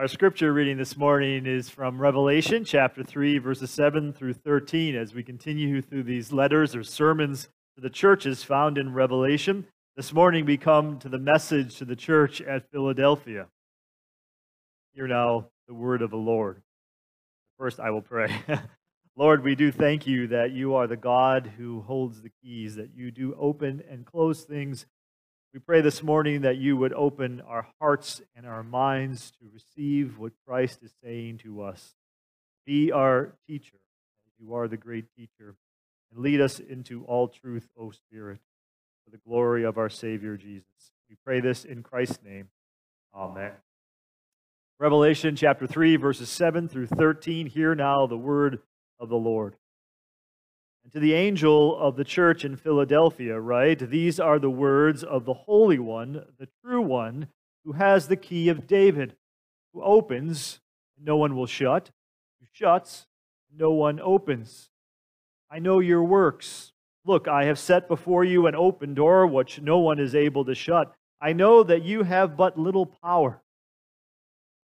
Our scripture reading this morning is from Revelation chapter 3, verses 7 through 13. As we continue through these letters or sermons to the churches found in Revelation, this morning we come to the message to the church at Philadelphia. Hear now the word of the Lord. First, I will pray. Lord, we do thank you that you are the God who holds the keys, that you do open and close things we pray this morning that you would open our hearts and our minds to receive what Christ is saying to us. Be our teacher, as you are the great teacher, and lead us into all truth, O Spirit, for the glory of our Savior Jesus. We pray this in Christ's name. Amen. Revelation chapter 3, verses 7 through 13. Hear now the word of the Lord. And to the angel of the church in Philadelphia, write These are the words of the Holy One, the true One, who has the key of David, who opens, and no one will shut, who shuts, no one opens. I know your works. Look, I have set before you an open door which no one is able to shut. I know that you have but little power,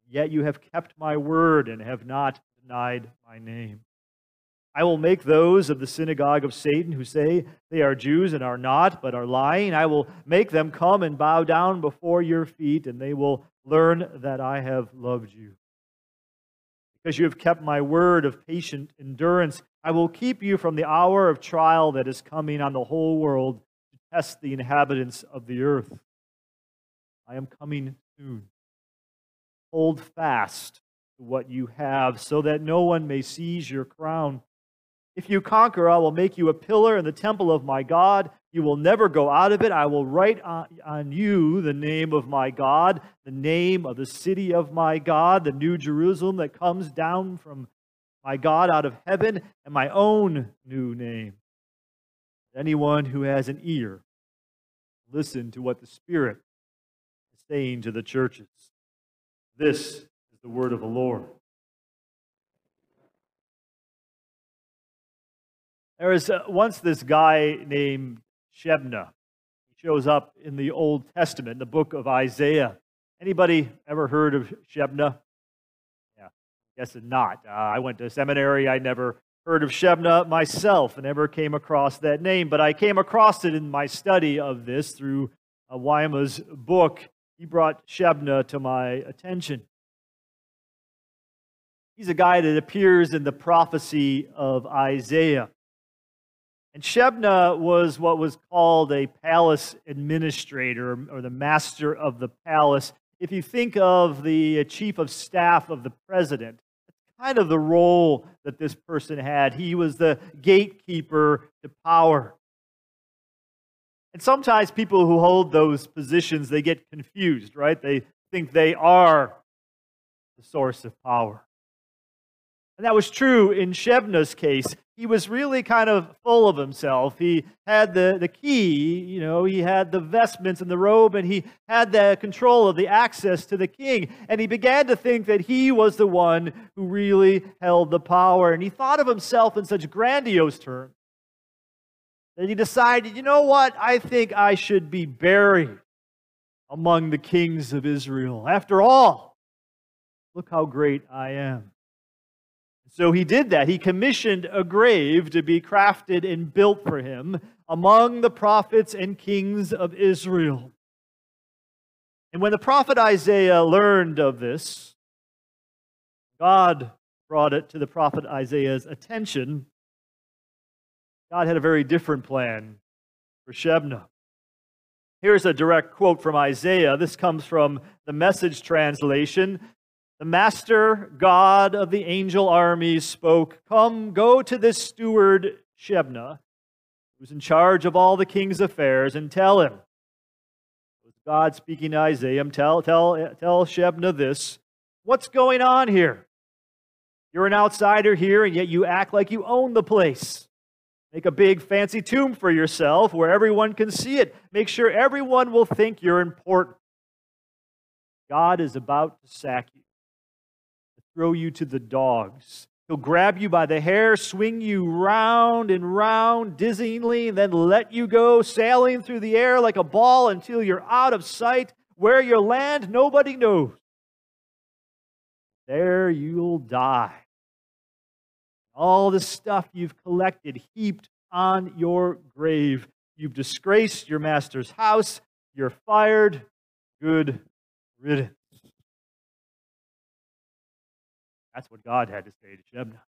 yet you have kept my word and have not denied my name. I will make those of the synagogue of Satan who say they are Jews and are not, but are lying. I will make them come and bow down before your feet, and they will learn that I have loved you. Because you have kept my word of patient endurance, I will keep you from the hour of trial that is coming on the whole world to test the inhabitants of the earth. I am coming soon. Hold fast to what you have, so that no one may seize your crown. If you conquer, I will make you a pillar in the temple of my God. You will never go out of it. I will write on, you the name of my God, the name of the city of my God, the new Jerusalem that comes down from my God out of heaven, and my own new name. Anyone who has an ear, listen to what the Spirit is saying to the churches. This is the word of the Lord. There was uh, once this guy named Shebna. He shows up in the Old Testament, the book of Isaiah. Anybody ever heard of Shebna? Yeah, guess not. Uh, I went to seminary. I never heard of Shebna myself. and never came across that name, but I came across it in my study of this through uh, Weima's book. He brought Shebna to my attention. He's a guy that appears in the prophecy of Isaiah. And Shebna was what was called a palace administrator or the master of the palace. If you think of the chief of staff of the president, that's kind of the role that this person had. He was the gatekeeper to power. And sometimes people who hold those positions, they get confused, right? They think they are the source of power. And that was true in Shebna's case he was really kind of full of himself. He had the, the key, you know, he had the vestments and the robe, and he had the control of the access to the king. And he began to think that he was the one who really held the power. And he thought of himself in such grandiose terms that he decided, you know what? I think I should be buried among the kings of Israel. After all, look how great I am. So he did that. He commissioned a grave to be crafted and built for him among the prophets and kings of Israel. And when the prophet Isaiah learned of this, God brought it to the prophet Isaiah's attention. God had a very different plan for Shebna. Here's a direct quote from Isaiah. This comes from the message translation. The master God of the angel armies spoke, Come, go to this steward Shebna, who's in charge of all the king's affairs, and tell him. God speaking to Isaiah, tell, tell, tell Shebna this. What's going on here? You're an outsider here, and yet you act like you own the place. Make a big fancy tomb for yourself where everyone can see it. Make sure everyone will think you're important. God is about to sack you throw you to the dogs. He'll grab you by the hair, swing you round and round dizzyingly, and then let you go sailing through the air like a ball until you're out of sight. Where you land, nobody knows. there you'll die. All the stuff you've collected heaped on your grave. You've disgraced your master's house. You're fired. Good riddance. That's what God had to say to Shebna.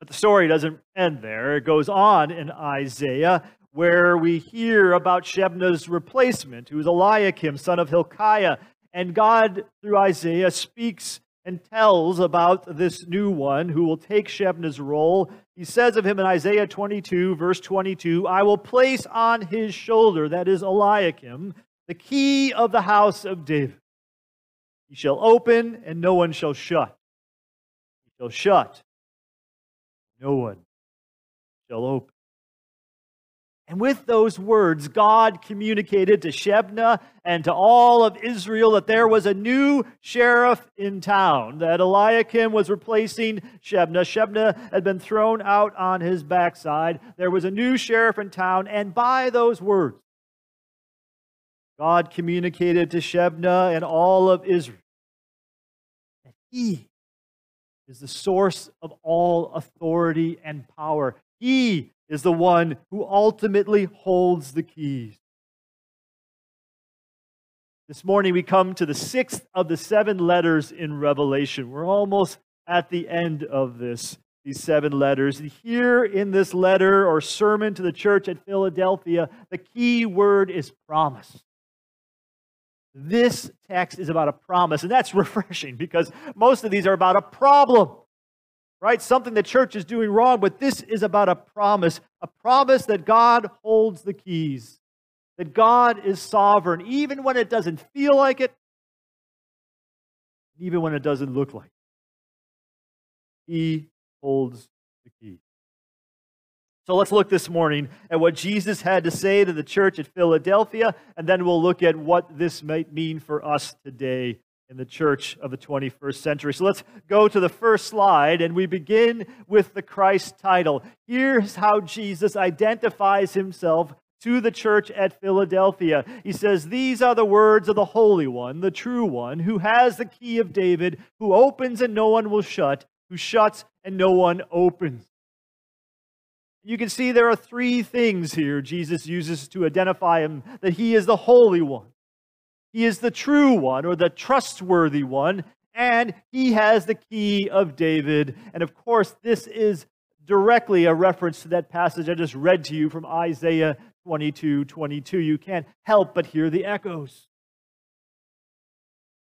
But the story doesn't end there. It goes on in Isaiah, where we hear about Shebna's replacement, who is Eliakim, son of Hilkiah. And God, through Isaiah, speaks and tells about this new one who will take Shebna's role. He says of him in Isaiah 22, verse 22, I will place on his shoulder, that is Eliakim, the key of the house of David. He shall open, and no one shall shut. He shall shut, no one shall open. And with those words, God communicated to Shebna and to all of Israel that there was a new sheriff in town, that Eliakim was replacing Shebna. Shebna had been thrown out on his backside. There was a new sheriff in town, and by those words, God communicated to Shebna and all of Israel that he is the source of all authority and power. He is the one who ultimately holds the keys. This morning we come to the sixth of the seven letters in Revelation. We're almost at the end of this, these seven letters. And here in this letter or sermon to the church at Philadelphia, the key word is promise. This text is about a promise, and that's refreshing because most of these are about a problem right? Something the church is doing wrong, but this is about a promise a promise that God holds the keys, that God is sovereign, even when it doesn't feel like it, even when it doesn't look like it. He holds the key. So let's look this morning at what Jesus had to say to the church at Philadelphia, and then we'll look at what this might mean for us today in the church of the 21st century. So let's go to the first slide and we begin with the Christ title. Here's how Jesus identifies himself to the church at Philadelphia. He says, These are the words of the Holy One, the true one, who has the key of David, who opens and no one will shut, who shuts and no one opens. You can see there are three things here Jesus uses to identify him that he is the Holy One. He is the true one or the trustworthy one, and he has the key of David. And of course, this is directly a reference to that passage I just read to you from Isaiah 22 22. You can't help but hear the echoes.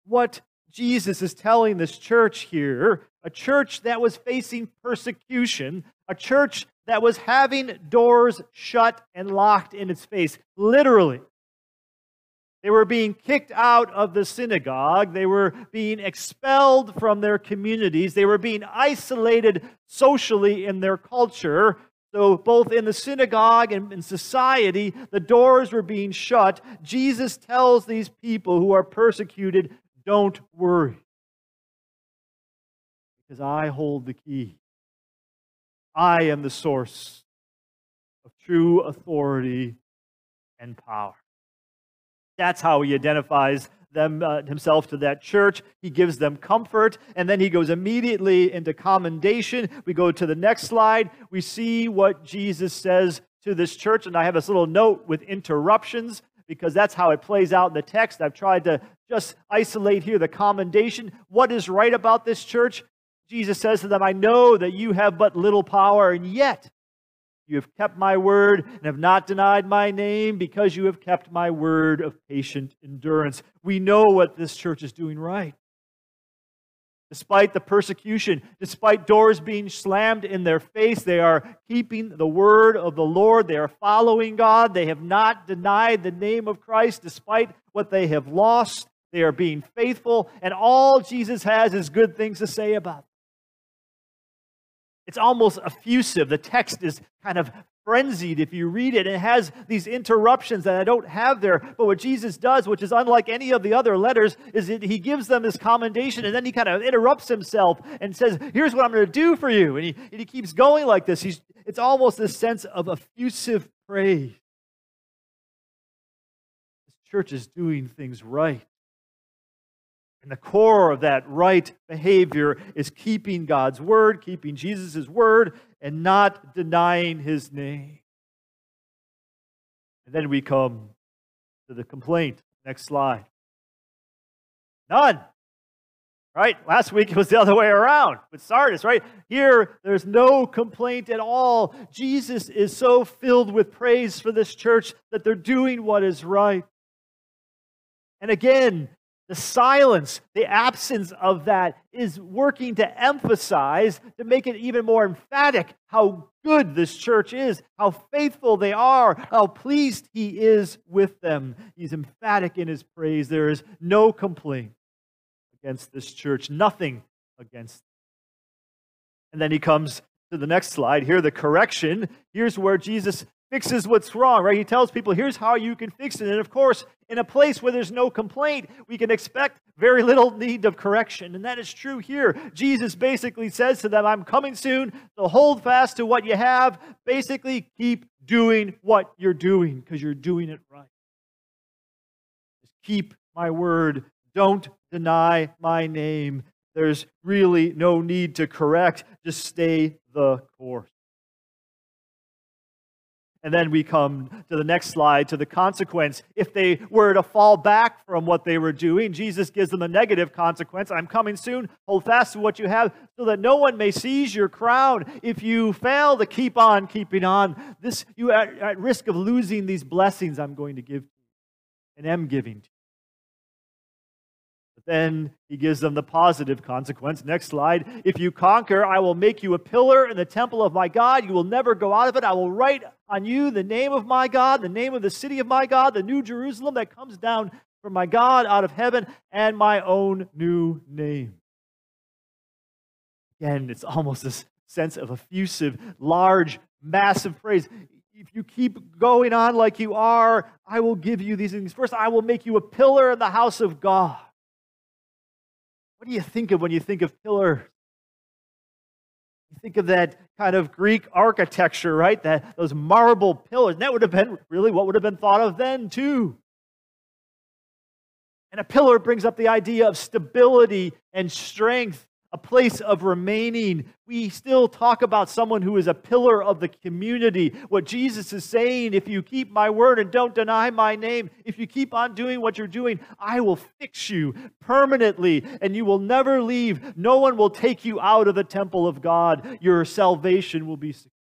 What Jesus is telling this church here, a church that was facing persecution, a church that was having doors shut and locked in its face, literally. They were being kicked out of the synagogue. They were being expelled from their communities. They were being isolated socially in their culture. So, both in the synagogue and in society, the doors were being shut. Jesus tells these people who are persecuted, Don't worry, because I hold the key. I am the source of true authority and power. That's how he identifies them uh, himself to that church. He gives them comfort, and then he goes immediately into commendation. We go to the next slide. We see what Jesus says to this church, and I have this little note with interruptions because that's how it plays out in the text. I've tried to just isolate here the commendation. What is right about this church? Jesus says to them, I know that you have but little power, and yet you have kept my word and have not denied my name because you have kept my word of patient endurance. We know what this church is doing right. Despite the persecution, despite doors being slammed in their face, they are keeping the word of the Lord. They are following God. They have not denied the name of Christ despite what they have lost. They are being faithful, and all Jesus has is good things to say about them. It's almost effusive. The text is kind of frenzied if you read it. It has these interruptions that I don't have there. But what Jesus does, which is unlike any of the other letters, is that he gives them this commendation and then he kind of interrupts himself and says, Here's what I'm going to do for you. And he, and he keeps going like this. He's, it's almost this sense of effusive praise. This church is doing things right. And the core of that right behavior is keeping God's word, keeping Jesus' word, and not denying his name. And then we come to the complaint. Next slide. None. Right? Last week it was the other way around with Sardis, right? Here, there's no complaint at all. Jesus is so filled with praise for this church that they're doing what is right. And again, the silence, the absence of that is working to emphasize, to make it even more emphatic how good this church is, how faithful they are, how pleased he is with them. He's emphatic in his praise. There is no complaint against this church, nothing against. And then he comes to the next slide. Here, the correction. Here's where Jesus fixes what's wrong, right? He tells people, here's how you can fix it. And of course, in a place where there's no complaint, we can expect very little need of correction. And that is true here. Jesus basically says to them, I'm coming soon, so hold fast to what you have. Basically, keep doing what you're doing because you're doing it right. Just keep my word. Don't deny my name. There's really no need to correct. Just stay the course. And then we come to the next slide to the consequence. If they were to fall back from what they were doing, Jesus gives them a negative consequence. I'm coming soon. Hold fast to what you have so that no one may seize your crown. If you fail to keep on keeping on, this you are at risk of losing these blessings I'm going to give to you and am giving to you. Then he gives them the positive consequence. Next slide. If you conquer, I will make you a pillar in the temple of my God. You will never go out of it. I will write on you the name of my God, the name of the city of my God, the new Jerusalem that comes down from my God out of heaven, and my own new name. Again, it's almost this sense of effusive, large, massive praise. If you keep going on like you are, I will give you these things. First, I will make you a pillar in the house of God. What do you think of when you think of pillars? Think of that kind of Greek architecture, right? That those marble pillars. And that would have been really what would have been thought of then, too. And a pillar brings up the idea of stability and strength a place of remaining. We still talk about someone who is a pillar of the community. What Jesus is saying, if you keep my word and don't deny my name, if you keep on doing what you're doing, I will fix you permanently and you will never leave. No one will take you out of the temple of God. Your salvation will be secure.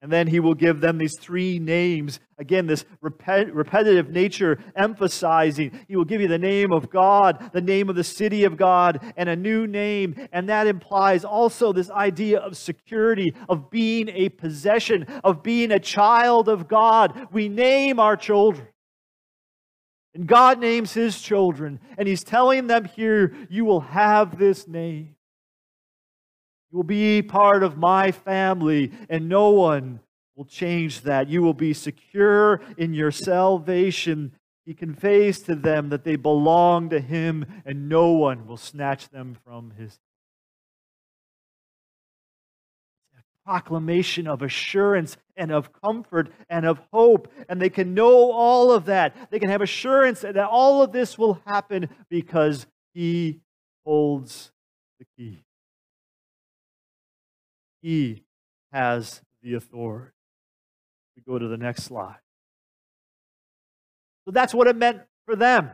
And then he will give them these three names. Again, this repet- repetitive nature emphasizing. He will give you the name of God, the name of the city of God, and a new name. And that implies also this idea of security, of being a possession, of being a child of God. We name our children. And God names his children. And he's telling them here, you will have this name. You will be part of my family, and no one will change that. You will be secure in your salvation. He conveys to them that they belong to Him, and no one will snatch them from His. proclamation of assurance and of comfort and of hope. And they can know all of that. They can have assurance that all of this will happen because He holds the key. He has the authority. We go to the next slide. So that's what it meant for them.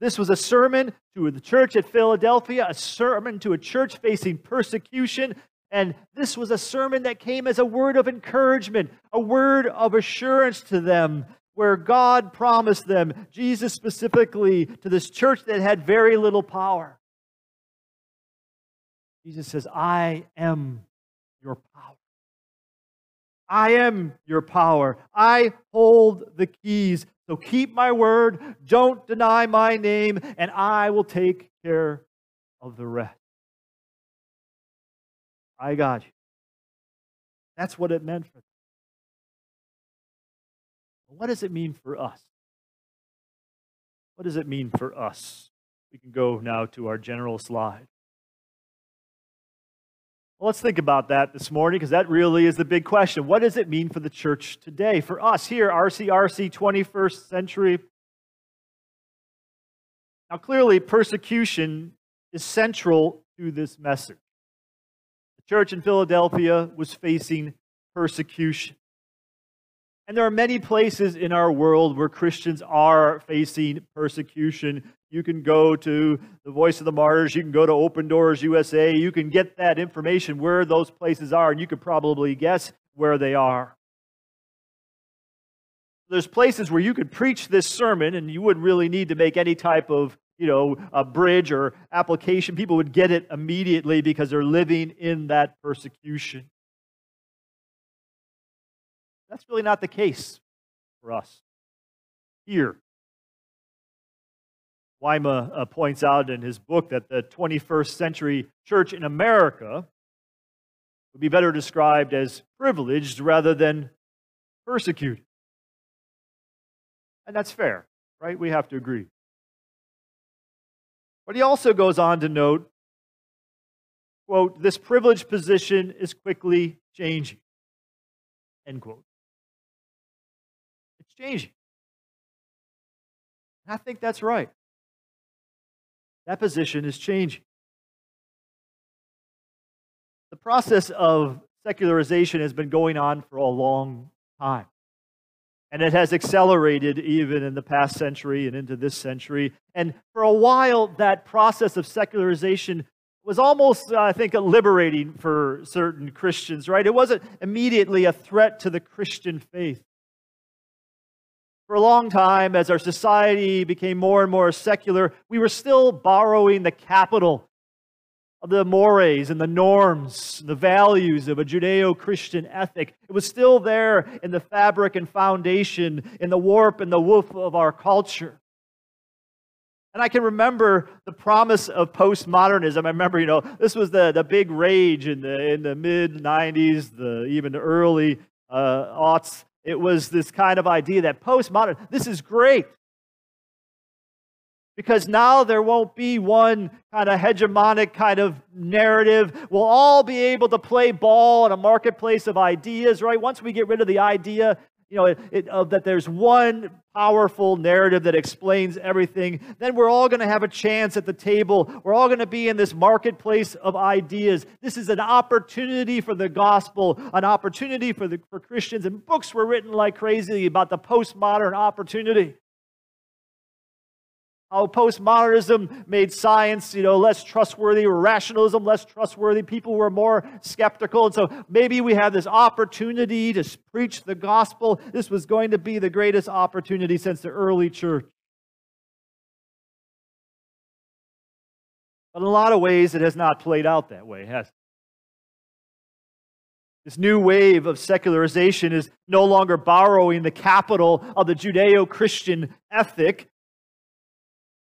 This was a sermon to the church at Philadelphia, a sermon to a church facing persecution. And this was a sermon that came as a word of encouragement, a word of assurance to them, where God promised them, Jesus specifically, to this church that had very little power. Jesus says, I am your power. I am your power. I hold the keys. So keep my word, don't deny my name, and I will take care of the rest. I got you. That's what it meant for them. What does it mean for us? What does it mean for us? We can go now to our general slide. Well, let's think about that this morning because that really is the big question. What does it mean for the church today? For us here, RCRC 21st century, Now, clearly, persecution is central to this message. The church in Philadelphia was facing persecution. And there are many places in our world where Christians are facing persecution. You can go to the Voice of the Martyrs, you can go to Open Doors USA, you can get that information where those places are, and you could probably guess where they are. There's places where you could preach this sermon and you wouldn't really need to make any type of you know, a bridge or application. People would get it immediately because they're living in that persecution. That's really not the case for us here. Weima uh, points out in his book that the 21st century church in America would be better described as privileged rather than persecuted. And that's fair, right? We have to agree. But he also goes on to note, quote, this privileged position is quickly changing, end quote changing. And I think that's right. That position is changing. The process of secularization has been going on for a long time. And it has accelerated even in the past century and into this century. And for a while, that process of secularization was almost, uh, I think, liberating for certain Christians, right? It wasn't immediately a threat to the Christian faith. For a long time, as our society became more and more secular, we were still borrowing the capital of the mores and the norms, the values of a Judeo Christian ethic. It was still there in the fabric and foundation, in the warp and the woof of our culture. And I can remember the promise of postmodernism. I remember, you know, this was the, the big rage in the, in the mid 90s, the, even the early uh, aughts. It was this kind of idea that postmodern, this is great. Because now there won't be one kind of hegemonic kind of narrative. We'll all be able to play ball in a marketplace of ideas, right? Once we get rid of the idea you know, it, it, uh, that there's one powerful narrative that explains everything, then we're all going to have a chance at the table. We're all going to be in this marketplace of ideas. This is an opportunity for the gospel, an opportunity for, the, for Christians. And books were written like crazy about the postmodern opportunity how postmodernism made science, you know, less trustworthy, or rationalism less trustworthy. People were more skeptical. And so maybe we have this opportunity to preach the gospel. This was going to be the greatest opportunity since the early church. But in a lot of ways, it has not played out that way, has it? This new wave of secularization is no longer borrowing the capital of the Judeo Christian ethic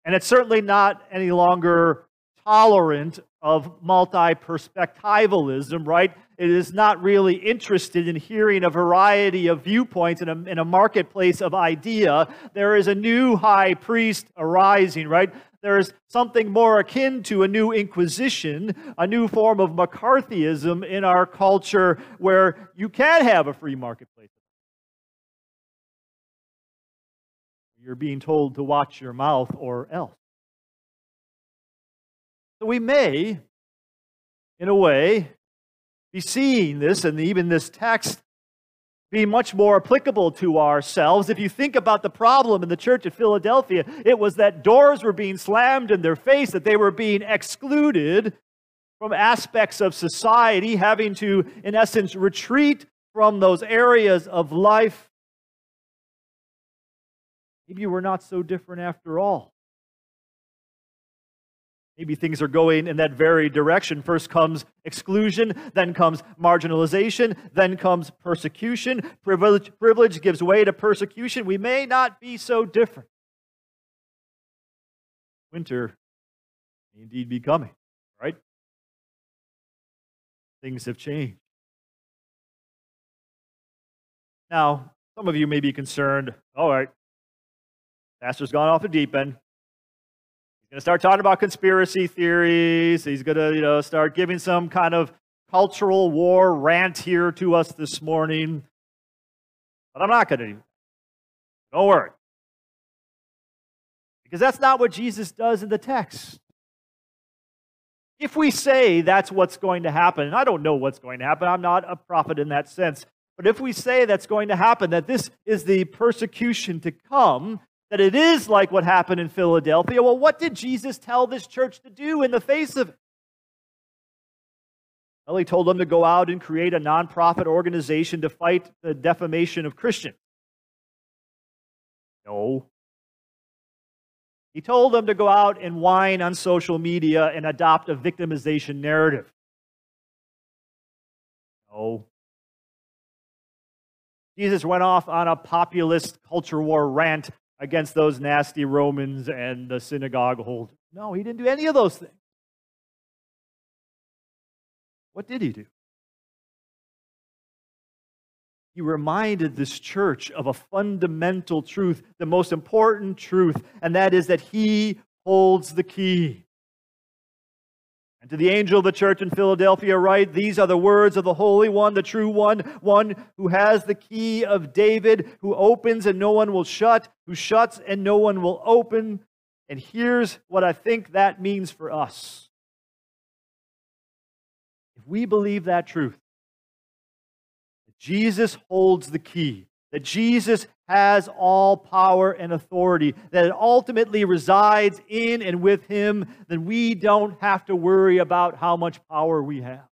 and it's certainly not any longer tolerant of multi perspectivalism, right? It is not really interested in hearing a variety of viewpoints in a, in a marketplace of idea. There is a new high priest arising, right? There is something more akin to a new inquisition, a new form of McCarthyism in our culture where you can have a free marketplace. You're being told to watch your mouth or else. So we may, in a way, be seeing this and even this text be much more applicable to ourselves. If you think about the problem in the church at Philadelphia, it was that doors were being slammed in their face, that they were being excluded from aspects of society, having to, in essence, retreat from those areas of life Maybe we're not so different after all. Maybe things are going in that very direction. First comes exclusion, then comes marginalization, then comes persecution. Privilege, privilege gives way to persecution. We may not be so different. Winter may indeed be coming, right? Things have changed. Now, some of you may be concerned, all right, Pastor's gone off the deep end. He's going to start talking about conspiracy theories. He's going to, you know, start giving some kind of cultural war rant here to us this morning. But I'm not going to. Don't worry. Because that's not what Jesus does in the text. If we say that's what's going to happen, and I don't know what's going to happen, I'm not a prophet in that sense, but if we say that's going to happen, that this is the persecution to come, that it is like what happened in Philadelphia, well, what did Jesus tell this church to do in the face of it? Well, he told them to go out and create a nonprofit organization to fight the defamation of Christians. No. He told them to go out and whine on social media and adopt a victimization narrative. No. Jesus went off on a populist culture war rant against those nasty Romans and the synagogue holders. No, he didn't do any of those things. What did he do? He reminded this church of a fundamental truth, the most important truth, and that is that he holds the key. And to the angel of the church in Philadelphia, write, These are the words of the Holy One, the true One, one who has the key of David, who opens and no one will shut, who shuts and no one will open. And here's what I think that means for us. If we believe that truth, that Jesus holds the key, that Jesus has all power and authority, that it ultimately resides in and with Him, then we don't have to worry about how much power we have.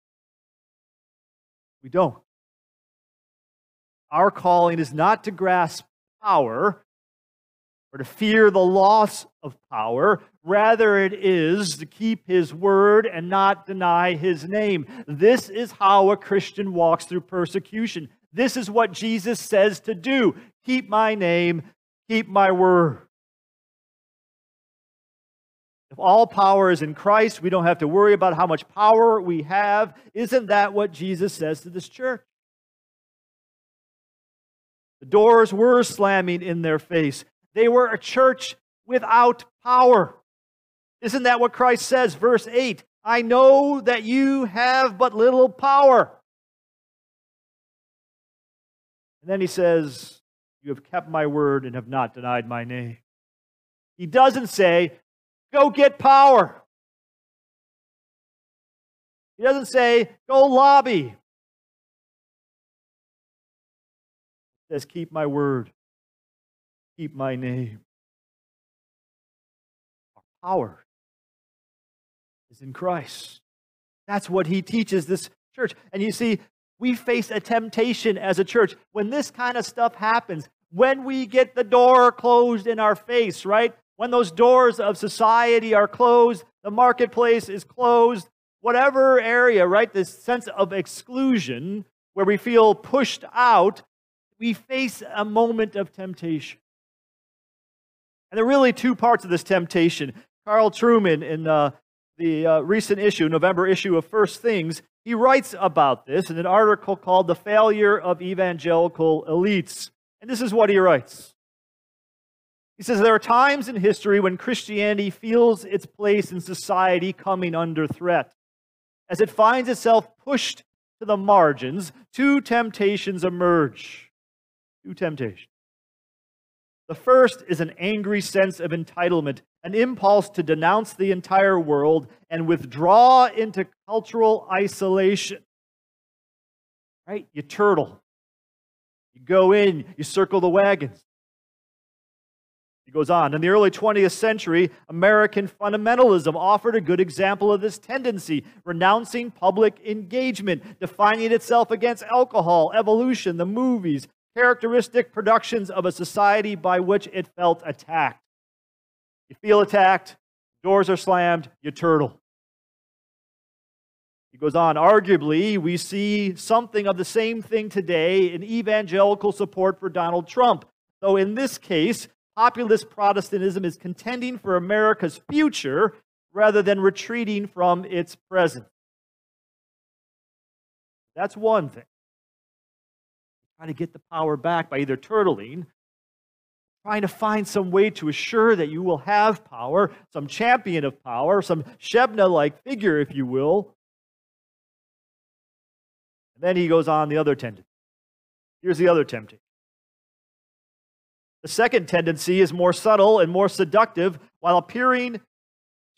We don't. Our calling is not to grasp power or to fear the loss of power. Rather, it is to keep His word and not deny His name. This is how a Christian walks through persecution. This is what Jesus says to do keep my name, keep my word. If all power is in Christ, we don't have to worry about how much power we have. Isn't that what Jesus says to this church? The doors were slamming in their face. They were a church without power. Isn't that what Christ says? Verse 8 I know that you have but little power. And then he says, You have kept my word and have not denied my name. He doesn't say, Go get power. He doesn't say, Go lobby. He says, Keep my word, keep my name. Our power is in Christ. That's what he teaches this church. And you see, we face a temptation as a church when this kind of stuff happens, when we get the door closed in our face, right? When those doors of society are closed, the marketplace is closed, whatever area, right? This sense of exclusion where we feel pushed out, we face a moment of temptation. And there are really two parts of this temptation. Carl Trueman, in uh, the uh, recent issue, November issue of First Things, he writes about this in an article called The Failure of Evangelical Elites. And this is what he writes. He says, There are times in history when Christianity feels its place in society coming under threat. As it finds itself pushed to the margins, two temptations emerge. Two temptations. The first is an angry sense of entitlement, an impulse to denounce the entire world and withdraw into cultural isolation. Right? You turtle. You go in, you circle the wagons. He goes on. In the early 20th century, American fundamentalism offered a good example of this tendency, renouncing public engagement, defining itself against alcohol, evolution, the movies, characteristic productions of a society by which it felt attacked. You feel attacked, doors are slammed, you turtle. He goes on, arguably, we see something of the same thing today in evangelical support for Donald Trump. Though in this case, populist Protestantism is contending for America's future rather than retreating from its present. That's one thing trying to get the power back by either turtling, trying to find some way to assure that you will have power, some champion of power, some Shebna like figure, if you will. And then he goes on the other tendency. Here's the other temptation The second tendency is more subtle and more seductive. While appearing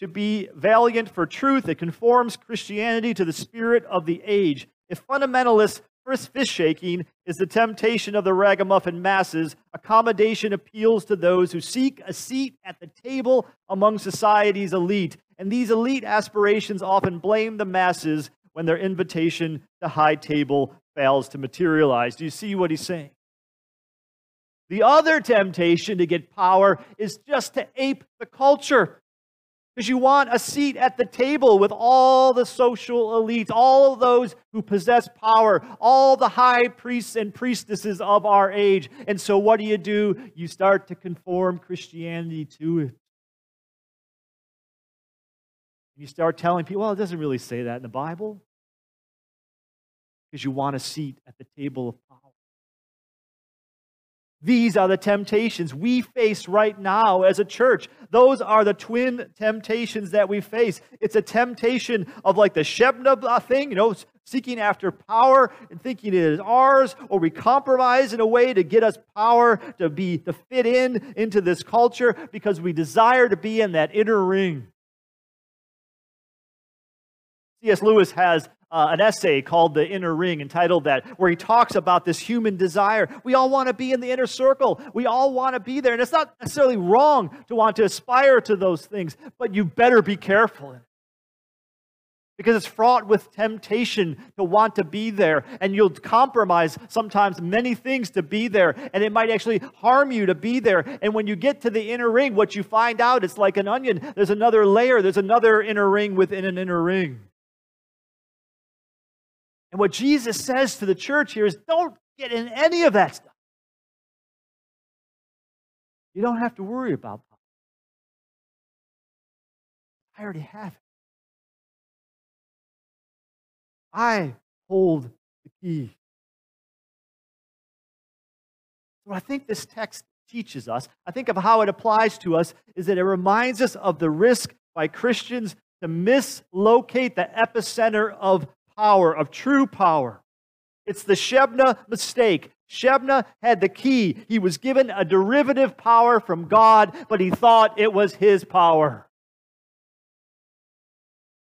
to be valiant for truth, it conforms Christianity to the spirit of the age. If fundamentalists' first fist shaking is the temptation of the ragamuffin masses, accommodation appeals to those who seek a seat at the table among society's elite. And these elite aspirations often blame the masses when their invitation to high table fails to materialize. Do you see what he's saying? The other temptation to get power is just to ape the culture. Because you want a seat at the table with all the social elites, all of those who possess power, all the high priests and priestesses of our age. And so, what do you do? You start to conform Christianity to it. You start telling people, well, it doesn't really say that in the Bible. Because you want a seat at the table of power. These are the temptations we face right now as a church. Those are the twin temptations that we face. It's a temptation of like the Shebna thing, you know, seeking after power and thinking it is ours, or we compromise in a way to get us power to be to fit in into this culture because we desire to be in that inner ring. C.S. Lewis has uh, an essay called The Inner Ring, entitled that, where he talks about this human desire. We all want to be in the inner circle. We all want to be there. And it's not necessarily wrong to want to aspire to those things, but you better be careful. Because it's fraught with temptation to want to be there. And you'll compromise sometimes many things to be there. And it might actually harm you to be there. And when you get to the inner ring what you find out it's like an onion. There's another layer. There's another inner ring within an inner ring and what Jesus says to the church here is don't get in any of that stuff. You don't have to worry about that. I already have it. I hold the key. What I think this text teaches us, I think of how it applies to us, is that it reminds us of the risk by Christians to mislocate the epicenter of power, of true power. It's the Shebna mistake. Shebna had the key. He was given a derivative power from God, but he thought it was his power.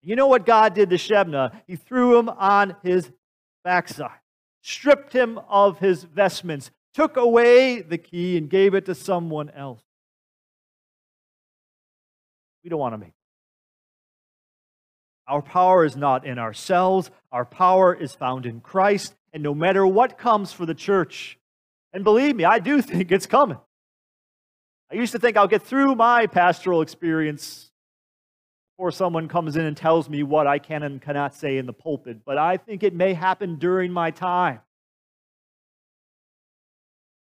You know what God did to Shebna? He threw him on his backside, stripped him of his vestments, took away the key, and gave it to someone else. We don't want to make our power is not in ourselves, our power is found in Christ. And no matter what comes for the church, and believe me, I do think it's coming. I used to think I'll get through my pastoral experience before someone comes in and tells me what I can and cannot say in the pulpit, but I think it may happen during my time.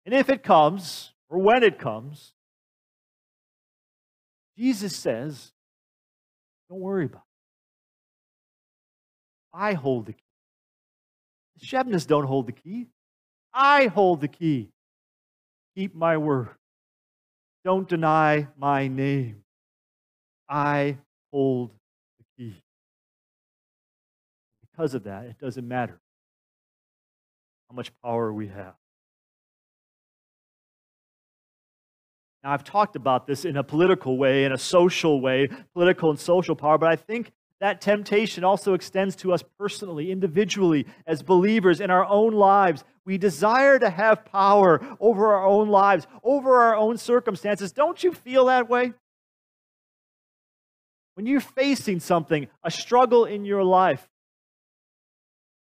And if it comes, or when it comes, Jesus says, don't worry about it. I hold the key. The Shebnas don't hold the key. I hold the key. Keep my word. Don't deny my name. I hold the key. Because of that, it doesn't matter how much power we have. Now, I've talked about this in a political way, in a social way, political and social power, but I think that temptation also extends to us personally, individually, as believers in our own lives. We desire to have power over our own lives, over our own circumstances. Don't you feel that way? When you're facing something, a struggle in your life,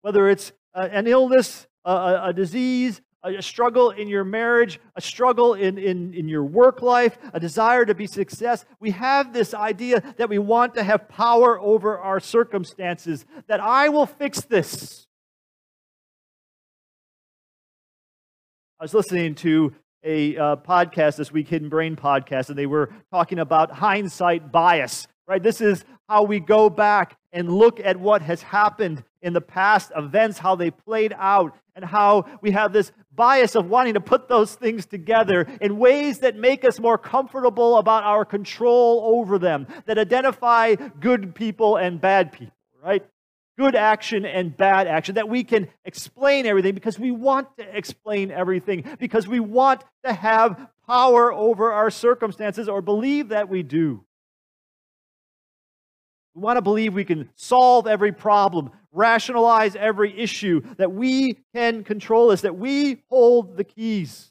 whether it's uh, an illness, a, a disease, a struggle in your marriage, a struggle in, in, in your work life, a desire to be success. We have this idea that we want to have power over our circumstances, that I will fix this. I was listening to a uh, podcast this week, Hidden Brain podcast, and they were talking about hindsight bias. Right? This is how we go back and look at what has happened in the past events, how they played out, and how we have this bias of wanting to put those things together in ways that make us more comfortable about our control over them, that identify good people and bad people, right? Good action and bad action, that we can explain everything because we want to explain everything, because we want to have power over our circumstances or believe that we do. We want to believe we can solve every problem, rationalize every issue, that we can control this, that we hold the keys.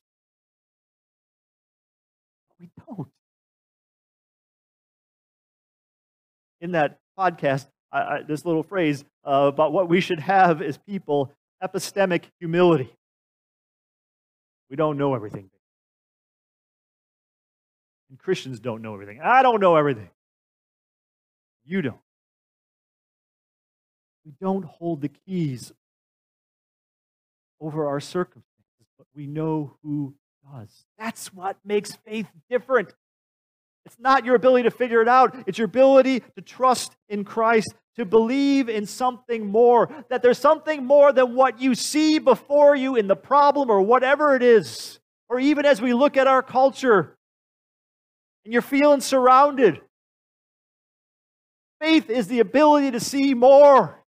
We don't. In that podcast, I, I, this little phrase uh, about what we should have as people epistemic humility. We don't know everything. And Christians don't know everything. I don't know everything. You don't. We don't hold the keys over our circumstances, but we know who does. That's what makes faith different. It's not your ability to figure it out, it's your ability to trust in Christ, to believe in something more, that there's something more than what you see before you in the problem or whatever it is. Or even as we look at our culture and you're feeling surrounded. Faith is the ability to see more,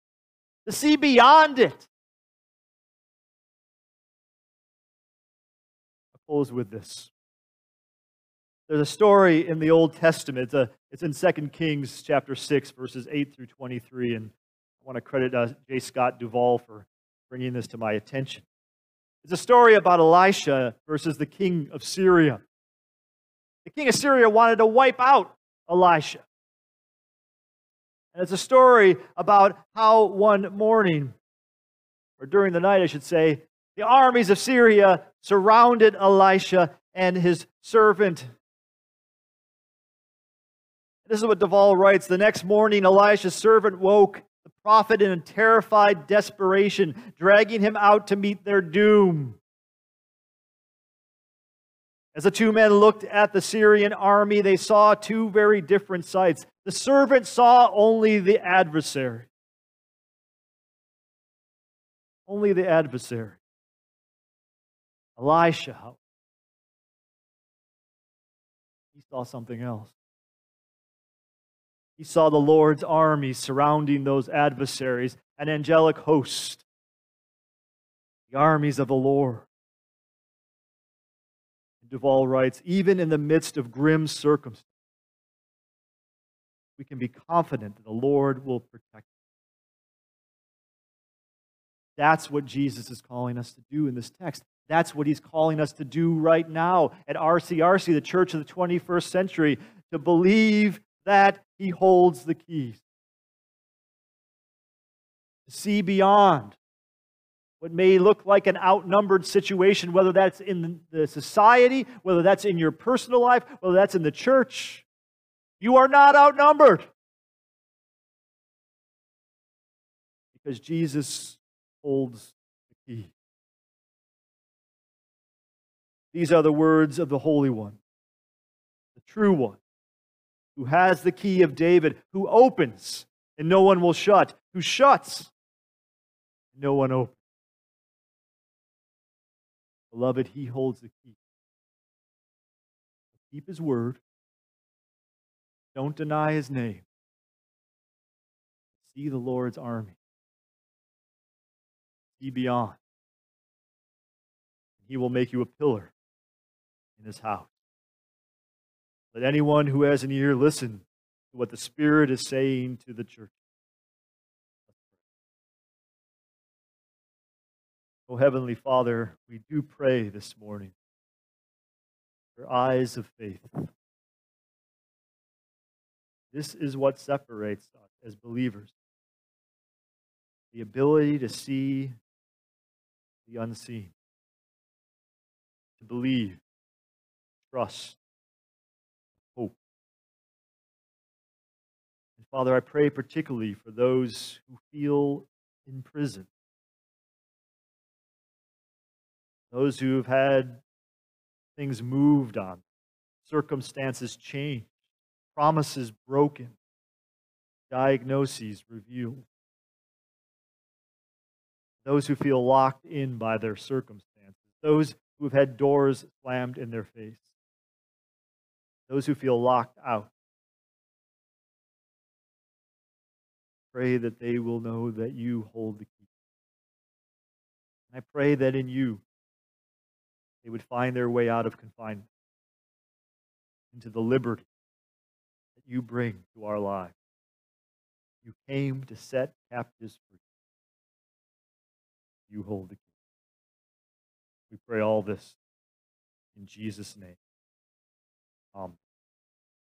to see beyond it. I'll close with this. There's a story in the Old Testament. It's, a, it's in 2 Kings chapter 6, verses 8 through 23. And I want to credit uh, J. Scott Duvall for bringing this to my attention. It's a story about Elisha versus the king of Syria. The king of Syria wanted to wipe out Elisha. And it's a story about how one morning, or during the night, I should say, the armies of Syria surrounded Elisha and his servant this is what Duvall writes. The next morning, Elisha's servant woke the prophet in a terrified desperation, dragging him out to meet their doom. As the two men looked at the Syrian army, they saw two very different sights. The servant saw only the adversary. Only the adversary. Elisha, he saw something else. He saw the Lord's army surrounding those adversaries, an angelic host, the armies of the Lord. Duvall writes, even in the midst of grim circumstances, we can be confident that the Lord will protect us. That's what Jesus is calling us to do in this text. That's what he's calling us to do right now at RCRC, the church of the 21st century, to believe that he holds the keys. To see beyond what may look like an outnumbered situation, whether that's in the society, whether that's in your personal life, whether that's in the church. You are not outnumbered. Because Jesus holds the key. These are the words of the Holy One, the true one, who has the key of David, who opens and no one will shut, who shuts and no one opens. Beloved, he holds the key. Keep his word. Don't deny his name. See the Lord's army. See beyond. He will make you a pillar in his house. Let anyone who has an ear listen to what the Spirit is saying to the church. Oh, Heavenly Father, we do pray this morning for eyes of faith. This is what separates us as believers the ability to see the unseen, to believe, trust, hope. And Father, I pray particularly for those who feel in prison, those who have had things moved on, circumstances changed, promises broken, diagnoses revealed. Those who feel locked in by their circumstances, those who have had doors slammed in their face, those who feel locked out. pray that they will know that you hold the key. I pray that in you they would find their way out of confinement. into the liberty that you bring to our lives. You came to set captives free. You hold the key. We pray all this in Jesus' name. Amen.